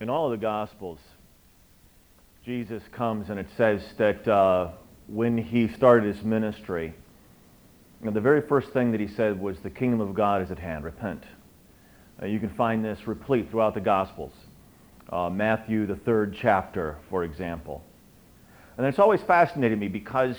in all of the Gospels, Jesus comes and it says that uh, when he started his ministry, you know, the very first thing that he said was, The kingdom of God is at hand, repent. Uh, you can find this replete throughout the Gospels. Uh, Matthew, the third chapter, for example. And it's always fascinated me because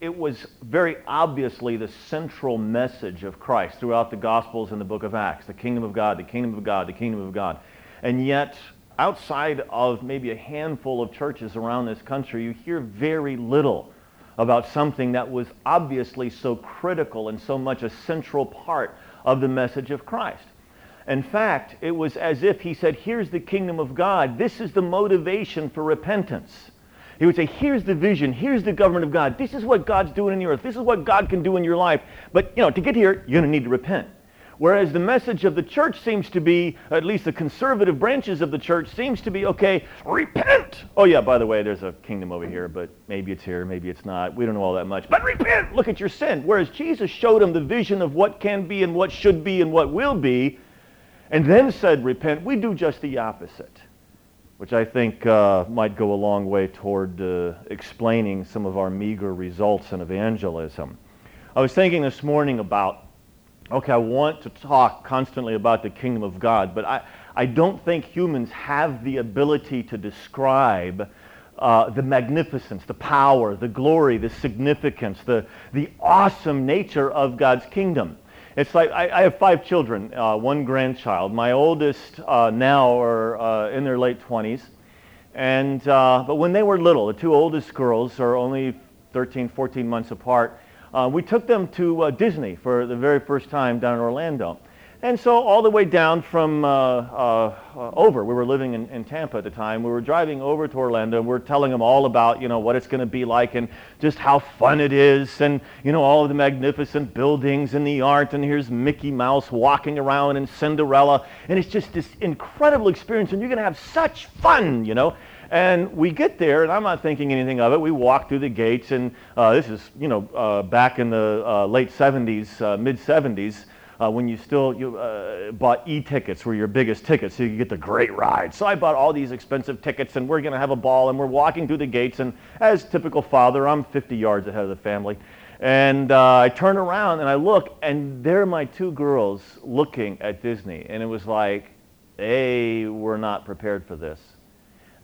it was very obviously the central message of Christ throughout the Gospels and the book of Acts the kingdom of God, the kingdom of God, the kingdom of God. And yet, outside of maybe a handful of churches around this country, you hear very little about something that was obviously so critical and so much a central part of the message of Christ. In fact, it was as if he said, Here's the kingdom of God. This is the motivation for repentance. He would say, Here's the vision. Here's the government of God. This is what God's doing in the earth. This is what God can do in your life. But, you know, to get here, you're going to need to repent. Whereas the message of the church seems to be, at least the conservative branches of the church, seems to be, okay, repent. Oh, yeah, by the way, there's a kingdom over here, but maybe it's here, maybe it's not. We don't know all that much. But repent, look at your sin. Whereas Jesus showed them the vision of what can be and what should be and what will be, and then said, repent. We do just the opposite, which I think uh, might go a long way toward uh, explaining some of our meager results in evangelism. I was thinking this morning about okay, I want to talk constantly about the kingdom of God, but I, I don't think humans have the ability to describe uh, the magnificence, the power, the glory, the significance, the, the awesome nature of God's kingdom. It's like I, I have five children, uh, one grandchild. My oldest uh, now are uh, in their late 20s. And, uh, but when they were little, the two oldest girls are only 13, 14 months apart uh, we took them to uh, Disney for the very first time down in Orlando. And so all the way down from uh, uh, over, we were living in, in, Tampa at the time. We were driving over to Orlando, and we are telling them all about, you know, what it's going to be like, and just how fun it is, and you know, all of the magnificent buildings and the art. And here's Mickey Mouse walking around and Cinderella, and it's just this incredible experience, and you're going to have such fun, you know. And we get there, and I'm not thinking anything of it. We walk through the gates, and uh, this is, you know, uh, back in the uh, late 70s, uh, mid 70s, uh, when you still you, uh, bought e-tickets were your biggest tickets, so you could get the great ride. So I bought all these expensive tickets, and we're going to have a ball, and we're walking through the gates, and as typical father, I'm 50 yards ahead of the family. And I turn around, and I look, and there are my two girls looking at Disney, and it was like, they were not prepared for this.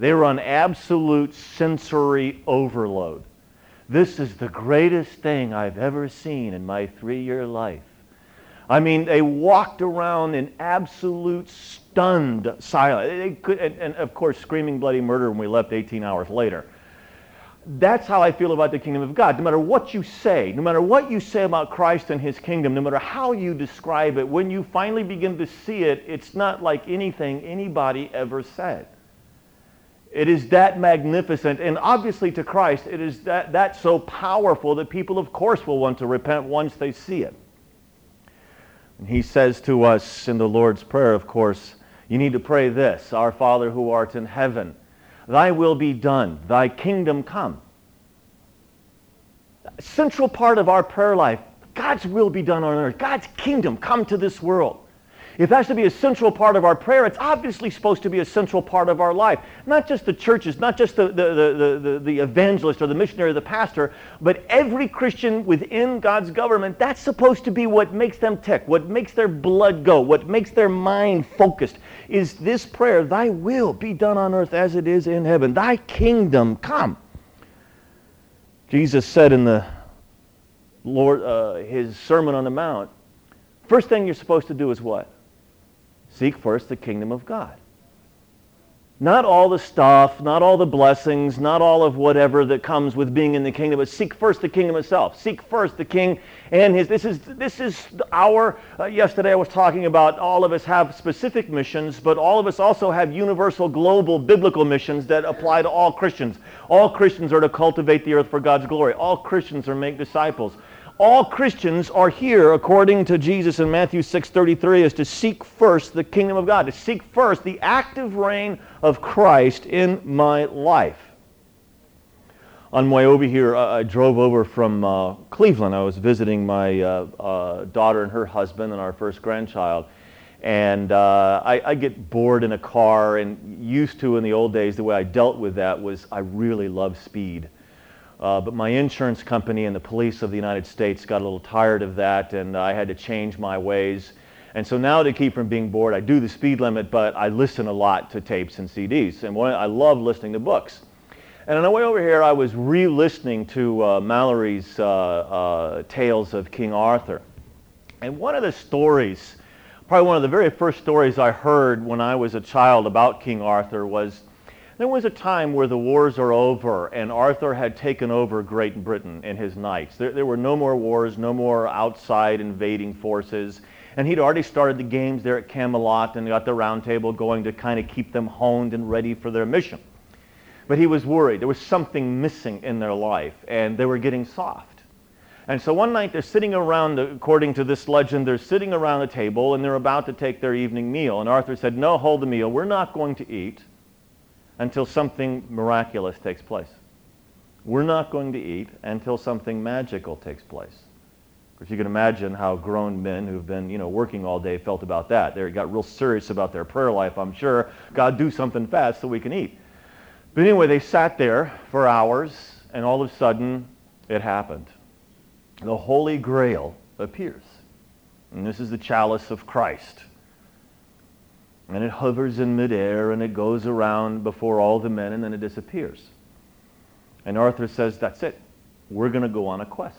They were on absolute sensory overload. This is the greatest thing I've ever seen in my three year life. I mean, they walked around in absolute stunned silence. Could, and, and of course, screaming bloody murder when we left 18 hours later. That's how I feel about the kingdom of God. No matter what you say, no matter what you say about Christ and his kingdom, no matter how you describe it, when you finally begin to see it, it's not like anything anybody ever said. It is that magnificent. And obviously to Christ, it is that, that so powerful that people, of course, will want to repent once they see it. And he says to us in the Lord's Prayer, of course, you need to pray this Our Father who art in heaven, thy will be done, thy kingdom come. Central part of our prayer life, God's will be done on earth, God's kingdom come to this world. If that's to be a central part of our prayer, it's obviously supposed to be a central part of our life. Not just the churches, not just the, the, the, the, the evangelist or the missionary or the pastor, but every Christian within God's government, that's supposed to be what makes them tick, what makes their blood go, what makes their mind focused, is this prayer, Thy will be done on earth as it is in heaven. Thy kingdom come. Jesus said in the Lord, uh, his Sermon on the Mount, first thing you're supposed to do is what? Seek first the kingdom of God. Not all the stuff, not all the blessings, not all of whatever that comes with being in the kingdom, but seek first the kingdom itself. Seek first the king and his. This is, this is our. Uh, yesterday I was talking about all of us have specific missions, but all of us also have universal, global, biblical missions that apply to all Christians. All Christians are to cultivate the earth for God's glory. All Christians are make disciples all Christians are here, according to Jesus in Matthew 6.33, is to seek first the kingdom of God, to seek first the active reign of Christ in my life. On my way over here, I drove over from uh, Cleveland. I was visiting my uh, uh, daughter and her husband and our first grandchild. And uh, I, I, get bored in a car, and used to in the old days, the way I dealt with that was I really love speed. Uh, but my insurance company and the police of the United States got a little tired of that, and I had to change my ways. And so now to keep from being bored, I do the speed limit, but I listen a lot to tapes and CDs. And I love listening to books. And on the way over here, I was re-listening to uh, Malory's uh, uh, tales of King Arthur. And one of the stories Probably one of the very first stories I heard when I was a child about King Arthur was there was a time where the wars are over and Arthur had taken over Great Britain and his knights. There, there were no more wars, no more outside invading forces. And he'd already started the games there at Camelot and got the round table going to kind of keep them honed and ready for their mission. But he was worried. There was something missing in their life and they were getting soft. And so one night they're sitting around, according to this legend, they're sitting around the table and they're about to take their evening meal. And Arthur said, No, hold the meal. We're not going to eat until something miraculous takes place. We're not going to eat until something magical takes place. Because you can imagine how grown men who've been, you know, working all day felt about that. They got real serious about their prayer life, I'm sure. God, do something fast so we can eat. But anyway, they sat there for hours, and all of a sudden, it happened the Holy Grail appears. And this is the chalice of Christ. And it hovers in midair and it goes around before all the men and then it disappears. And Arthur says, That's it. We're going to go on a quest.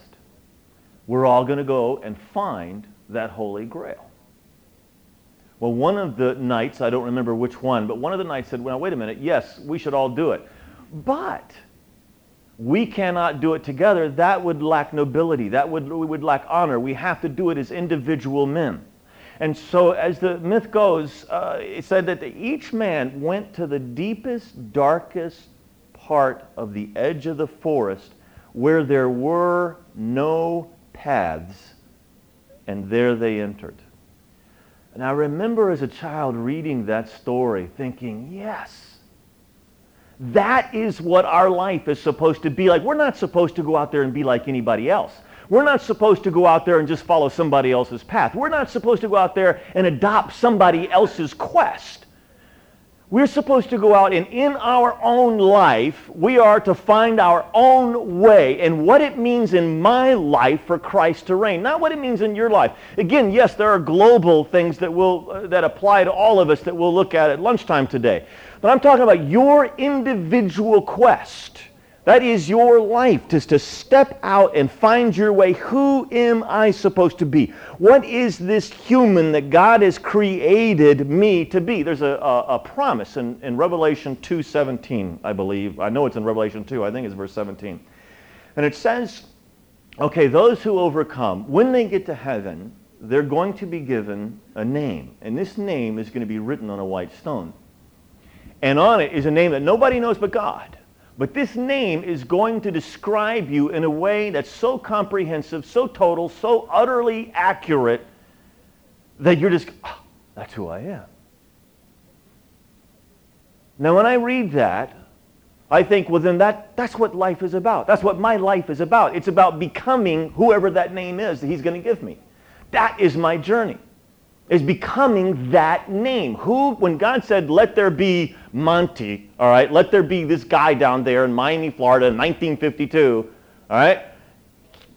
We're all going to go and find that Holy Grail. Well, one of the knights, I don't remember which one, but one of the knights said, Well, wait a minute. Yes, we should all do it. But we cannot do it together, that would lack nobility. That would, we would lack honor. We have to do it as individual men. And so, as the myth goes, uh, it said that each man went to the deepest, darkest part of the edge of the forest where there were no paths, and there they entered. And I remember as a child reading that story thinking, yes, that is what our life is supposed to be like. We're not supposed to go out there and be like anybody else. We're not supposed to go out there and just follow somebody else's path. We're not supposed to go out there and adopt somebody else's quest. We're supposed to go out and in our own life, we are to find our own way and what it means in my life for Christ to reign, not what it means in your life. Again, yes, there are global things that will uh, that apply to all of us that we'll look at at lunchtime today. But I'm talking about your individual quest. That is your life, just to step out and find your way. Who am I supposed to be? What is this human that God has created me to be? There's a, a, a promise in, in Revelation 2.17, I believe. I know it's in Revelation 2. I think it's verse 17. And it says, okay, those who overcome, when they get to heaven, they're going to be given a name. And this name is going to be written on a white stone. And on it is a name that nobody knows but God. But this name is going to describe you in a way that's so comprehensive, so total, so utterly accurate that you're just, oh, that's who I am. Now, when I read that, I think, well, then that, that's what life is about. That's what my life is about. It's about becoming whoever that name is that he's going to give me. That is my journey is becoming that name. Who, when God said, let there be Monte, all right, let there be this guy down there in Miami, Florida in 1952, all right,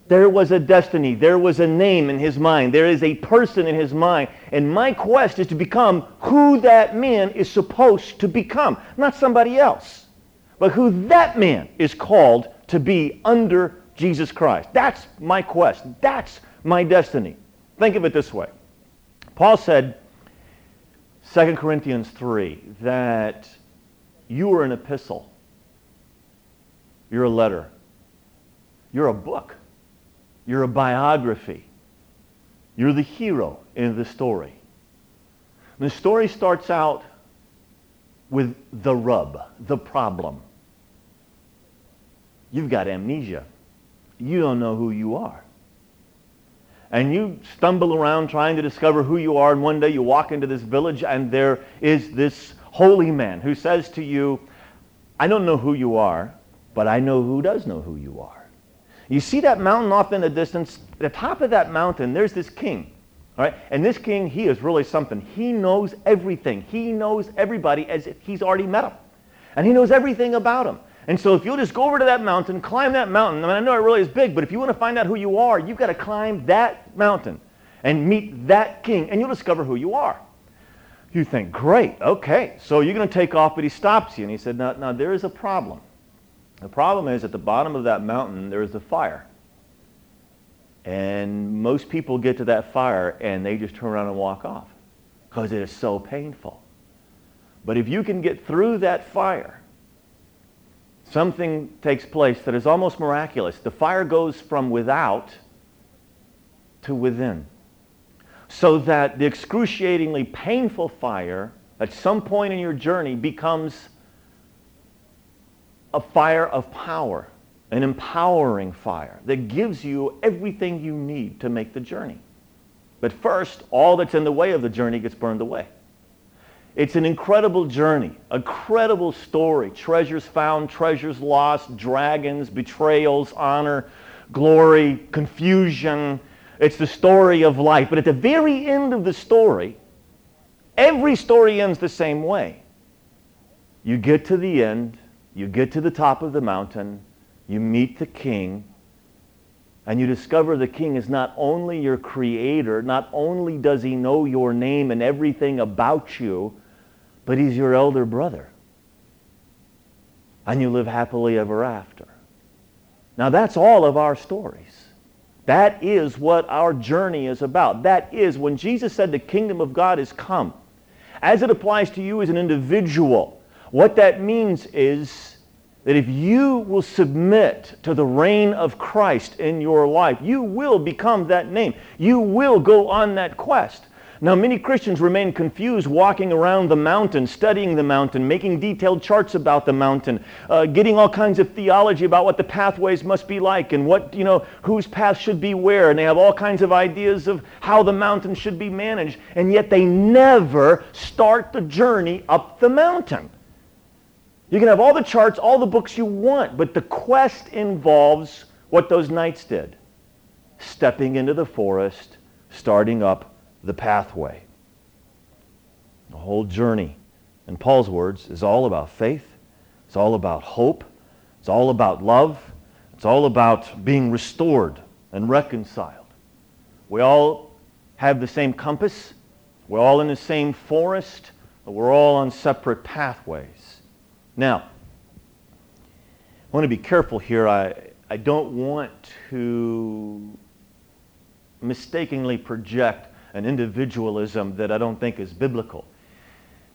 there was a destiny. There was a name in his mind. There is a person in his mind. And my quest is to become who that man is supposed to become. Not somebody else, but who that man is called to be under Jesus Christ. That's my quest. That's my destiny. Think of it this way. Paul said, 2 Corinthians 3, that you are an epistle. You're a letter. You're a book. You're a biography. You're the hero in the story. the story starts out with the rub, the problem. You've got amnesia. You don't know who you are and you stumble around trying to discover who you are, and one day you walk into this village and there is this holy man who says to you, I don't know who you are, but I know who does know who you are. You see that mountain off in the distance? The top of that mountain, there's this king. All right? And this king, he is really something. He knows everything. He knows everybody as if he's already met them. And he knows everything about them. And so if you'll just go over to that mountain, climb that mountain, I mean, I know it really is big, but if you want to find out who you are, you've got to climb that mountain and meet that king, and you'll discover who you are. You think, great, okay, so you're going to take off, but he stops you. And he said, now, now there is a problem. The problem is at the bottom of that mountain, there is a fire. And most people get to that fire and they just turn around and walk off because it is so painful. But if you can get through that fire, something takes place that is almost miraculous. The fire goes from without to within. So that the excruciatingly painful fire at some point in your journey becomes a fire of power an empowering fire that gives you everything you need to make the journey. But first, all that's in the way of the journey gets burned away. It's an incredible journey, a credible story. Treasures found, treasures lost, dragons, betrayals, honor, glory, confusion. It's the story of life. But at the very end of the story, every story ends the same way. You get to the end, you get to the top of the mountain, you meet the king, and you discover the king is not only your creator, not only does he know your name and everything about you, but he's your elder brother. And you live happily ever after. Now that's all of our stories. That is what our journey is about. That is when Jesus said the kingdom of God is come. As it applies to you as an individual, what that means is that if you will submit to the reign of Christ in your life, you will become that name. You will go on that quest. Now, many Christians remain confused walking around the mountain, studying the mountain, making detailed charts about the mountain, uh, getting all kinds of theology about what the pathways must be like and what, you know, whose path should be where. And they have all kinds of ideas of how the mountain should be managed. And yet they never start the journey up the mountain. You can have all the charts, all the books you want, but the quest involves what those knights did stepping into the forest, starting up the pathway. The whole journey, in Paul's words, is all about faith, it's all about hope, it's all about love, it's all about being restored and reconciled. We all have the same compass, we're all in the same forest, but we're all on separate pathways. Now, I want to be careful here. I, I don't want to mistakenly project an individualism that I don't think is biblical.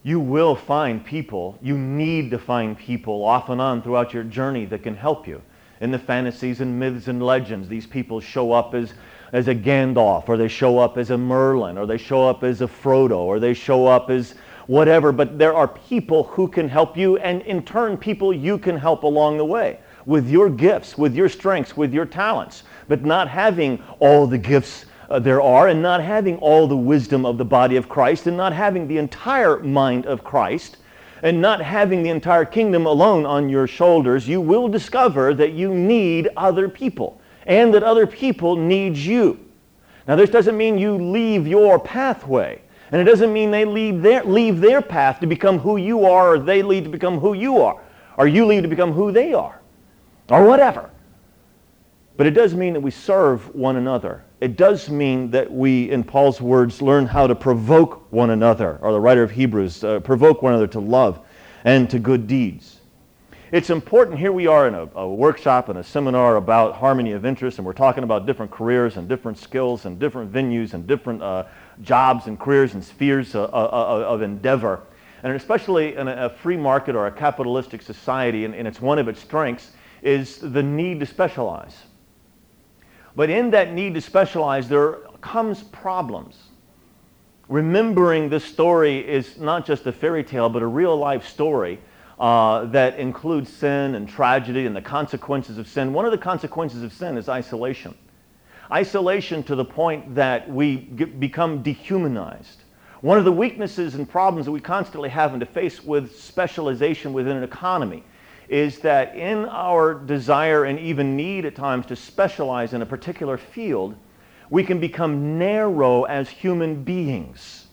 You will find people, you need to find people off and on throughout your journey that can help you. In the fantasies and myths and legends, these people show up as, as a Gandalf, or they show up as a Merlin, or they show up as a Frodo, or they show up as whatever, but there are people who can help you, and in turn, people you can help along the way with your gifts, with your strengths, with your talents, but not having all the gifts uh, there are, and not having all the wisdom of the body of Christ, and not having the entire mind of Christ, and not having the entire kingdom alone on your shoulders, you will discover that you need other people, and that other people need you. Now, this doesn't mean you leave your pathway. And it doesn't mean they leave their, leave their path to become who you are, or they leave to become who you are, or you leave to become who they are, or whatever. But it does mean that we serve one another. It does mean that we, in Paul's words, learn how to provoke one another, or the writer of Hebrews, uh, provoke one another to love and to good deeds. It's important, here we are in a, a workshop and a seminar about harmony of interest, and we're talking about different careers and different skills and different venues and different uh, jobs and careers and spheres of, of, of endeavor. And especially in a, free market or a capitalistic society, and, and it's one of its strengths, is the need to specialize. But in that need to specialize, there comes problems. Remembering this story is not just a fairy tale, but a real life story uh, that includes sin and tragedy and the consequences of sin. One of the consequences of sin is isolation. Isolation to the point that we get, become dehumanized. One of the weaknesses and problems that we constantly have to face with specialization within an economy is that in our desire and even need at times to specialize in a particular field, we can become narrow as human beings.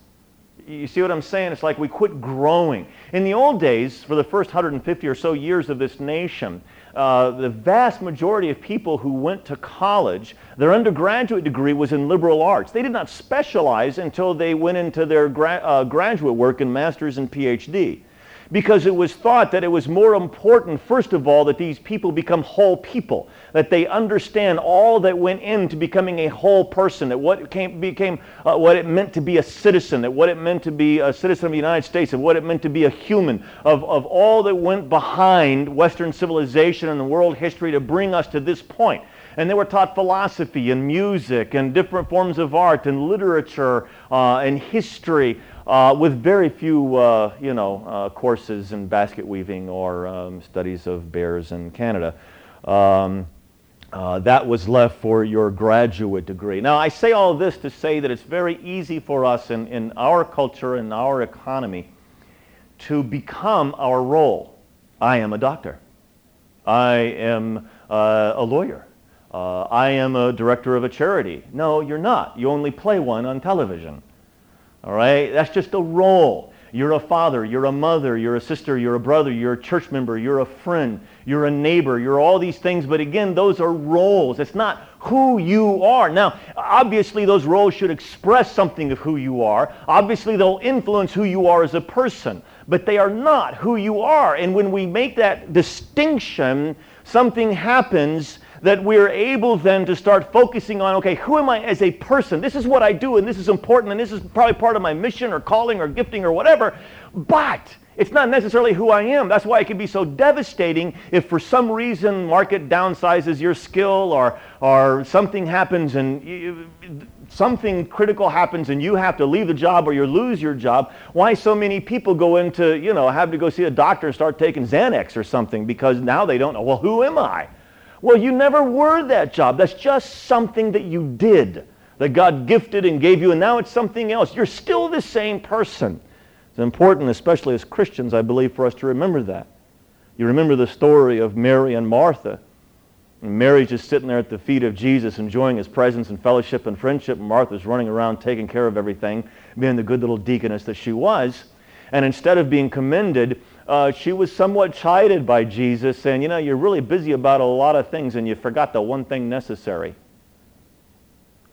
You see what I'm saying? It's like we quit growing. In the old days, for the first 150 or so years of this nation, uh, the vast majority of people who went to college, their undergraduate degree was in liberal arts. They did not specialize until they went into their gra- uh, graduate work in master's and PhD because it was thought that it was more important, first of all, that these people become whole people, that they understand all that went into becoming a whole person, that what came, became uh, what it meant to be a citizen, that what it meant to be a citizen of the United States, of what it meant to be a human, of, of all that went behind Western civilization and the world history to bring us to this point. And they were taught philosophy and music and different forms of art and literature uh, and history uh, with very few, uh, you know, uh, courses in basket weaving or um, studies of bears in Canada. Um, uh, that was left for your graduate degree. Now, I say all this to say that it's very easy for us in, in our culture and our economy to become our role. I am a doctor. I am uh, a lawyer. Uh, I am a director of a charity. No, you're not. You only play one on television. All right? That's just a role. You're a father, you're a mother, you're a sister, you're a brother, you're a church member, you're a friend, you're a neighbor, you're all these things. But again, those are roles. It's not who you are. Now, obviously, those roles should express something of who you are. Obviously, they'll influence who you are as a person. But they are not who you are. And when we make that distinction, something happens that we're able then to start focusing on okay, who am I as a person? This is what I do, and this is important, and this is probably part of my mission or calling or gifting or whatever. But it's not necessarily who I am. That's why it can be so devastating if for some reason market downsizes your skill or, or something happens and you, something critical happens and you have to leave the job or you lose your job. Why so many people go into, you know, have to go see a doctor and start taking Xanax or something because now they don't know, well, who am I? Well, you never were that job. That's just something that you did, that God gifted and gave you, and now it's something else. You're still the same person. It's important, especially as Christians, I believe, for us to remember that. You remember the story of Mary and Martha. And Mary's just sitting there at the feet of Jesus, enjoying his presence and fellowship and friendship. And Martha's running around taking care of everything, being the good little deaconess that she was. And instead of being commended, uh, she was somewhat chided by Jesus, saying, You know, you're really busy about a lot of things and you forgot the one thing necessary.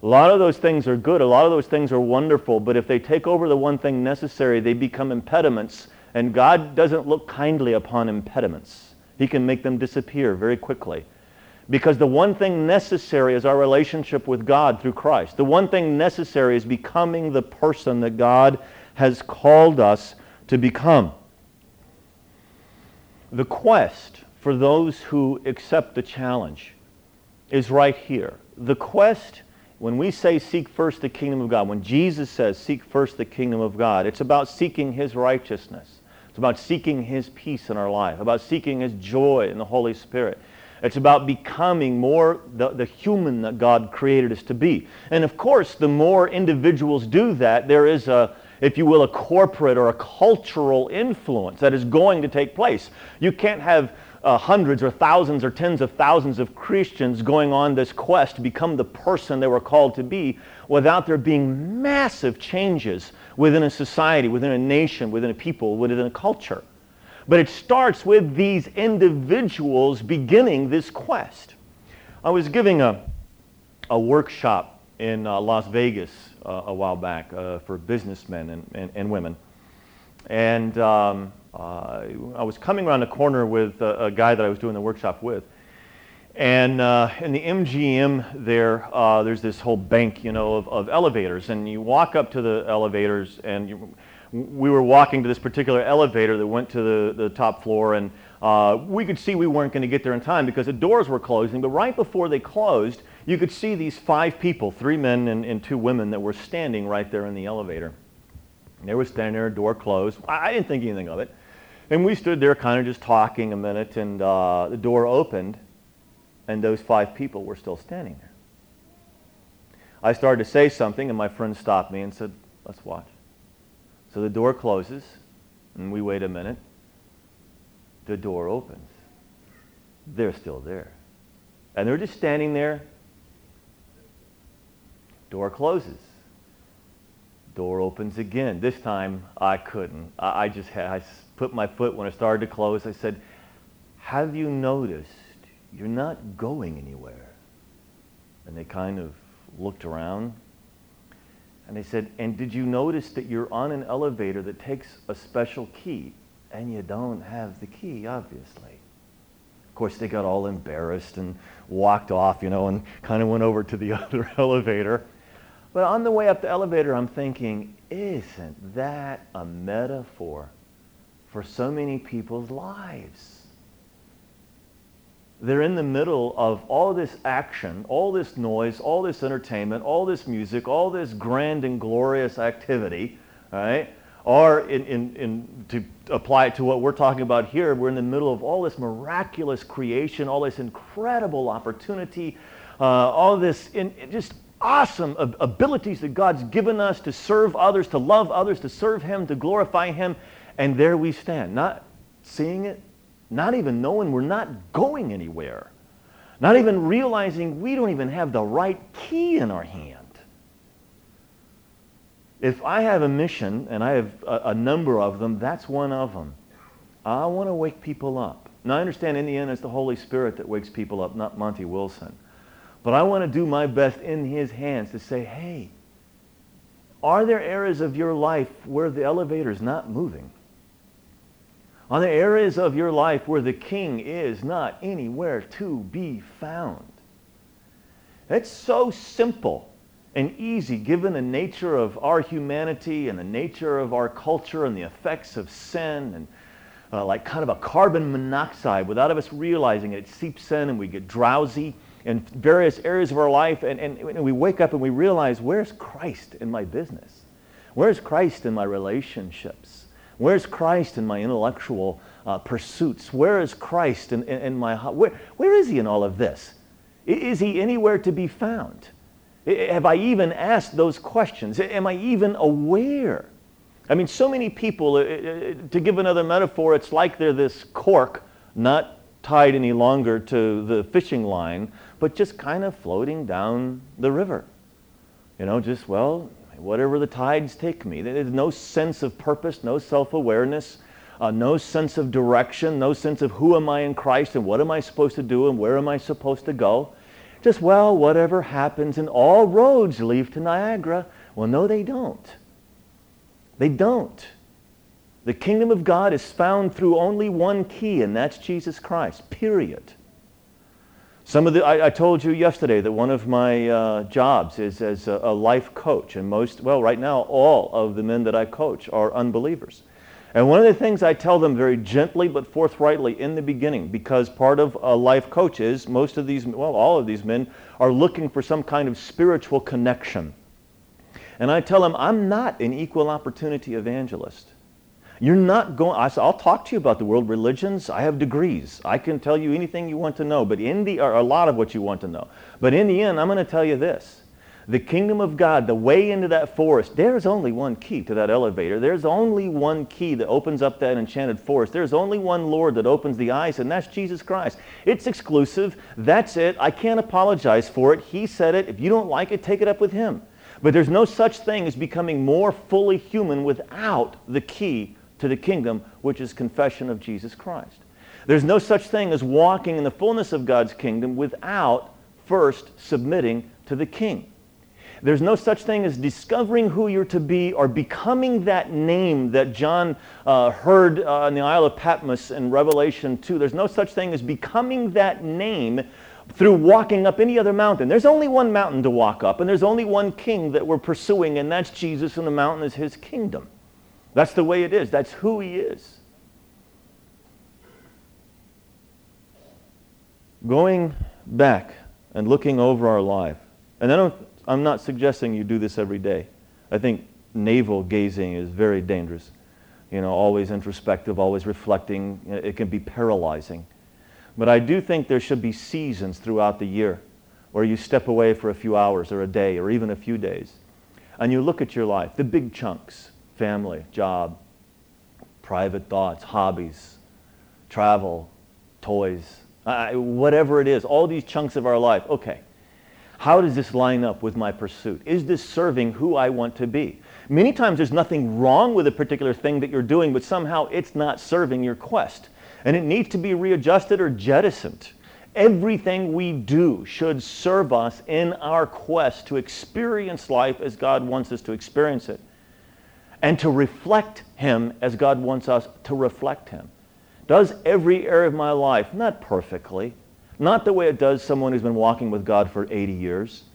A lot of those things are good, a lot of those things are wonderful, but if they take over the one thing necessary, they become impediments, and God doesn't look kindly upon impediments. He can make them disappear very quickly. Because the one thing necessary is our relationship with God through Christ. The one thing necessary is becoming the person that God has called us to become. The quest for those who accept the challenge is right here. The quest, when we say seek first the kingdom of God, when Jesus says seek first the kingdom of God, it's about seeking his righteousness. It's about seeking his peace in our life, about seeking his joy in the Holy Spirit. It's about becoming more the, the human that God created us to be. And of course, the more individuals do that, there is a, if you will, a corporate or a cultural influence that is going to take place. You can't have uh, hundreds or thousands or tens of thousands of Christians going on this quest to become the person they were called to be without there being massive changes within a society, within a nation, within a people, within a culture. But it starts with these individuals beginning this quest. I was giving a, a workshop in uh, Las Vegas a while back uh, for businessmen and, and, and women. And um, uh, I was coming around the corner with a, a, guy that I was doing the workshop with. And uh, in the MGM there, there's this whole bank, you know, of, of, elevators. And you walk up to the elevators, and you, we were walking to this particular elevator that went to the, the top floor, and uh, we could see we weren't going to get there in time because the doors were closing. But right before they closed, you could see these five people, three men and, and two women, that were standing right there in the elevator. And they were standing there, door closed. I, I didn't think anything of it. And we stood there kind of just talking a minute, and uh, the door opened, and those five people were still standing there. I started to say something, and my friend stopped me and said, Let's watch. So the door closes, and we wait a minute. The door opens. They're still there. And they're just standing there Door closes. Door opens again. This time I couldn't. I, I just had, I put my foot when it started to close. I said, Have you noticed you're not going anywhere? And they kind of looked around. And they said, And did you notice that you're on an elevator that takes a special key? And you don't have the key, obviously. Of course, they got all embarrassed and walked off, you know, and kind of went over to the other elevator. But on the way up the elevator, I'm thinking, isn't that a metaphor for so many people's lives? They're in the middle of all this action, all this noise, all this entertainment, all this music, all this grand and glorious activity, right? Or in, in, in, to apply it to what we're talking about here, we're in the middle of all this miraculous creation, all this incredible opportunity, uh, all this in, just awesome abilities that God's given us to serve others, to love others, to serve Him, to glorify Him. And there we stand, not seeing it, not even knowing we're not going anywhere, not even realizing we don't even have the right key in our hand. If I have a mission, and I have a, a number of them, that's one of them. I want to wake people up. Now, I understand in the end it's the Holy Spirit that wakes people up, not Monte Wilson. But I want to do my best in his hands to say, hey, are there areas of your life where the elevator is not moving? Are there areas of your life where the king is not anywhere to be found? It's so simple and easy given the nature of our humanity and the nature of our culture and the effects of sin and uh, like kind of a carbon monoxide without us realizing it. It seeps in and we get drowsy in various areas of our life, and, and, and we wake up and we realize, where's Christ in my business? Where's Christ in my relationships? Where's Christ in my intellectual uh, pursuits? Where is Christ in, in, in my where, where is he in all of this? Is he anywhere to be found? Have I even asked those questions? Am I even aware? I mean, so many people, uh, uh, to give another metaphor, it's like they're this cork not tied any longer to the fishing line, but just kind of floating down the river. You know, just, well, whatever the tides take me. There's no sense of purpose, no self awareness, uh, no sense of direction, no sense of who am I in Christ and what am I supposed to do and where am I supposed to go. Just, well, whatever happens, and all roads lead to Niagara. Well, no, they don't. They don't. The kingdom of God is found through only one key, and that's Jesus Christ, period. Some of the, I, I, told you yesterday that one of my uh, jobs is as a, a, life coach, and most, well, right now, all of the men that I coach are unbelievers. And one of the things I tell them very gently but forthrightly in the beginning, because part of a life coach is most of these, well, all of these men are looking for some kind of spiritual connection. And I tell them, I'm not an equal opportunity evangelist. You're not going, I, will talk to you about the world religions. I have degrees. I can tell you anything you want to know, but in the, or a lot of what you want to know. But in the end, I'm going to tell you this. The kingdom of God, the way into that forest, there's only one key to that elevator. There's only one key that opens up that enchanted forest. There's only one Lord that opens the eyes, and that's Jesus Christ. It's exclusive. That's it. I can't apologize for it. He said it. If you don't like it, take it up with Him. But there's no such thing as becoming more fully human without the key to the kingdom, which is confession of Jesus Christ. There's no such thing as walking in the fullness of God's kingdom without first submitting to the king. There's no such thing as discovering who you're to be or becoming that name that John uh, heard uh, in the Isle of Patmos in Revelation 2. There's no such thing as becoming that name through walking up any other mountain. There's only one mountain to walk up, and there's only one king that we're pursuing, and that's Jesus, and the mountain is his kingdom. That's the way it is. That's who he is. Going back and looking over our life, and I don't, I'm not suggesting you do this every day. I think navel gazing is very dangerous. You know, always introspective, always reflecting. It can be paralyzing. But I do think there should be seasons throughout the year where you step away for a few hours or a day or even a few days and you look at your life, the big chunks family, job, private thoughts, hobbies, travel, toys, uh, whatever it is, all these chunks of our life. Okay, How does this line up with my pursuit? Is this serving who I want to be? Many times there's nothing wrong with a particular thing that you're doing, but somehow it's not serving your quest. And it needs to be readjusted or jettisoned. Everything we do should serve us in our quest to experience life as God wants us to experience it and to reflect Him as God wants us to reflect Him. Does every area of my life, not perfectly, not the way it does someone who's been walking with God for 80 years,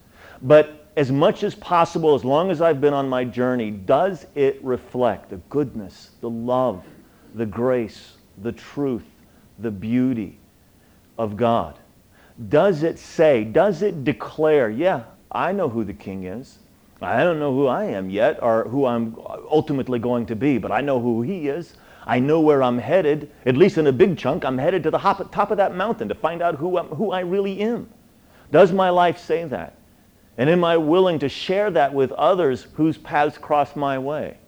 but as much as possible, as long as I've been on my journey, does it reflect the goodness, the love, the grace, the truth, the beauty, of God? Does it say, does it declare, yeah, I know who the king is. I don't know who I am yet or who I'm ultimately going to be, but I know who he is. I know where I'm headed, at least in a big chunk. I'm headed to the top of that mountain to find out who, who I really am. Does my life say that? And am I willing to share that with others whose paths cross my way?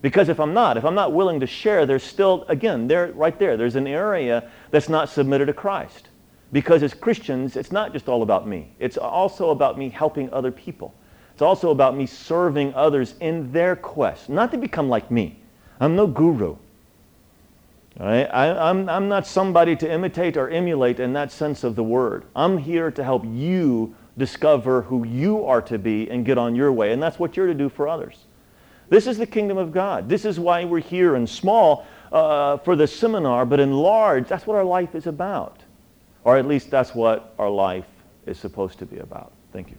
Because if I'm not, if I'm not willing to share, there's still, again, there, right there, there's an area that's not submitted to Christ. Because as Christians, it's not just all about me. It's also about me helping other people. It's also about me serving others in their quest, not to become like me. I'm no guru. I, I'm, I'm not somebody to imitate or emulate in that sense of the word. I'm here to help you discover who you are to be and get on your way. And that's what you're to do for others. This is the kingdom of God. This is why we're here in small uh, for the seminar, but in large, that's what our life is about. Or at least that's what our life is supposed to be about. Thank you.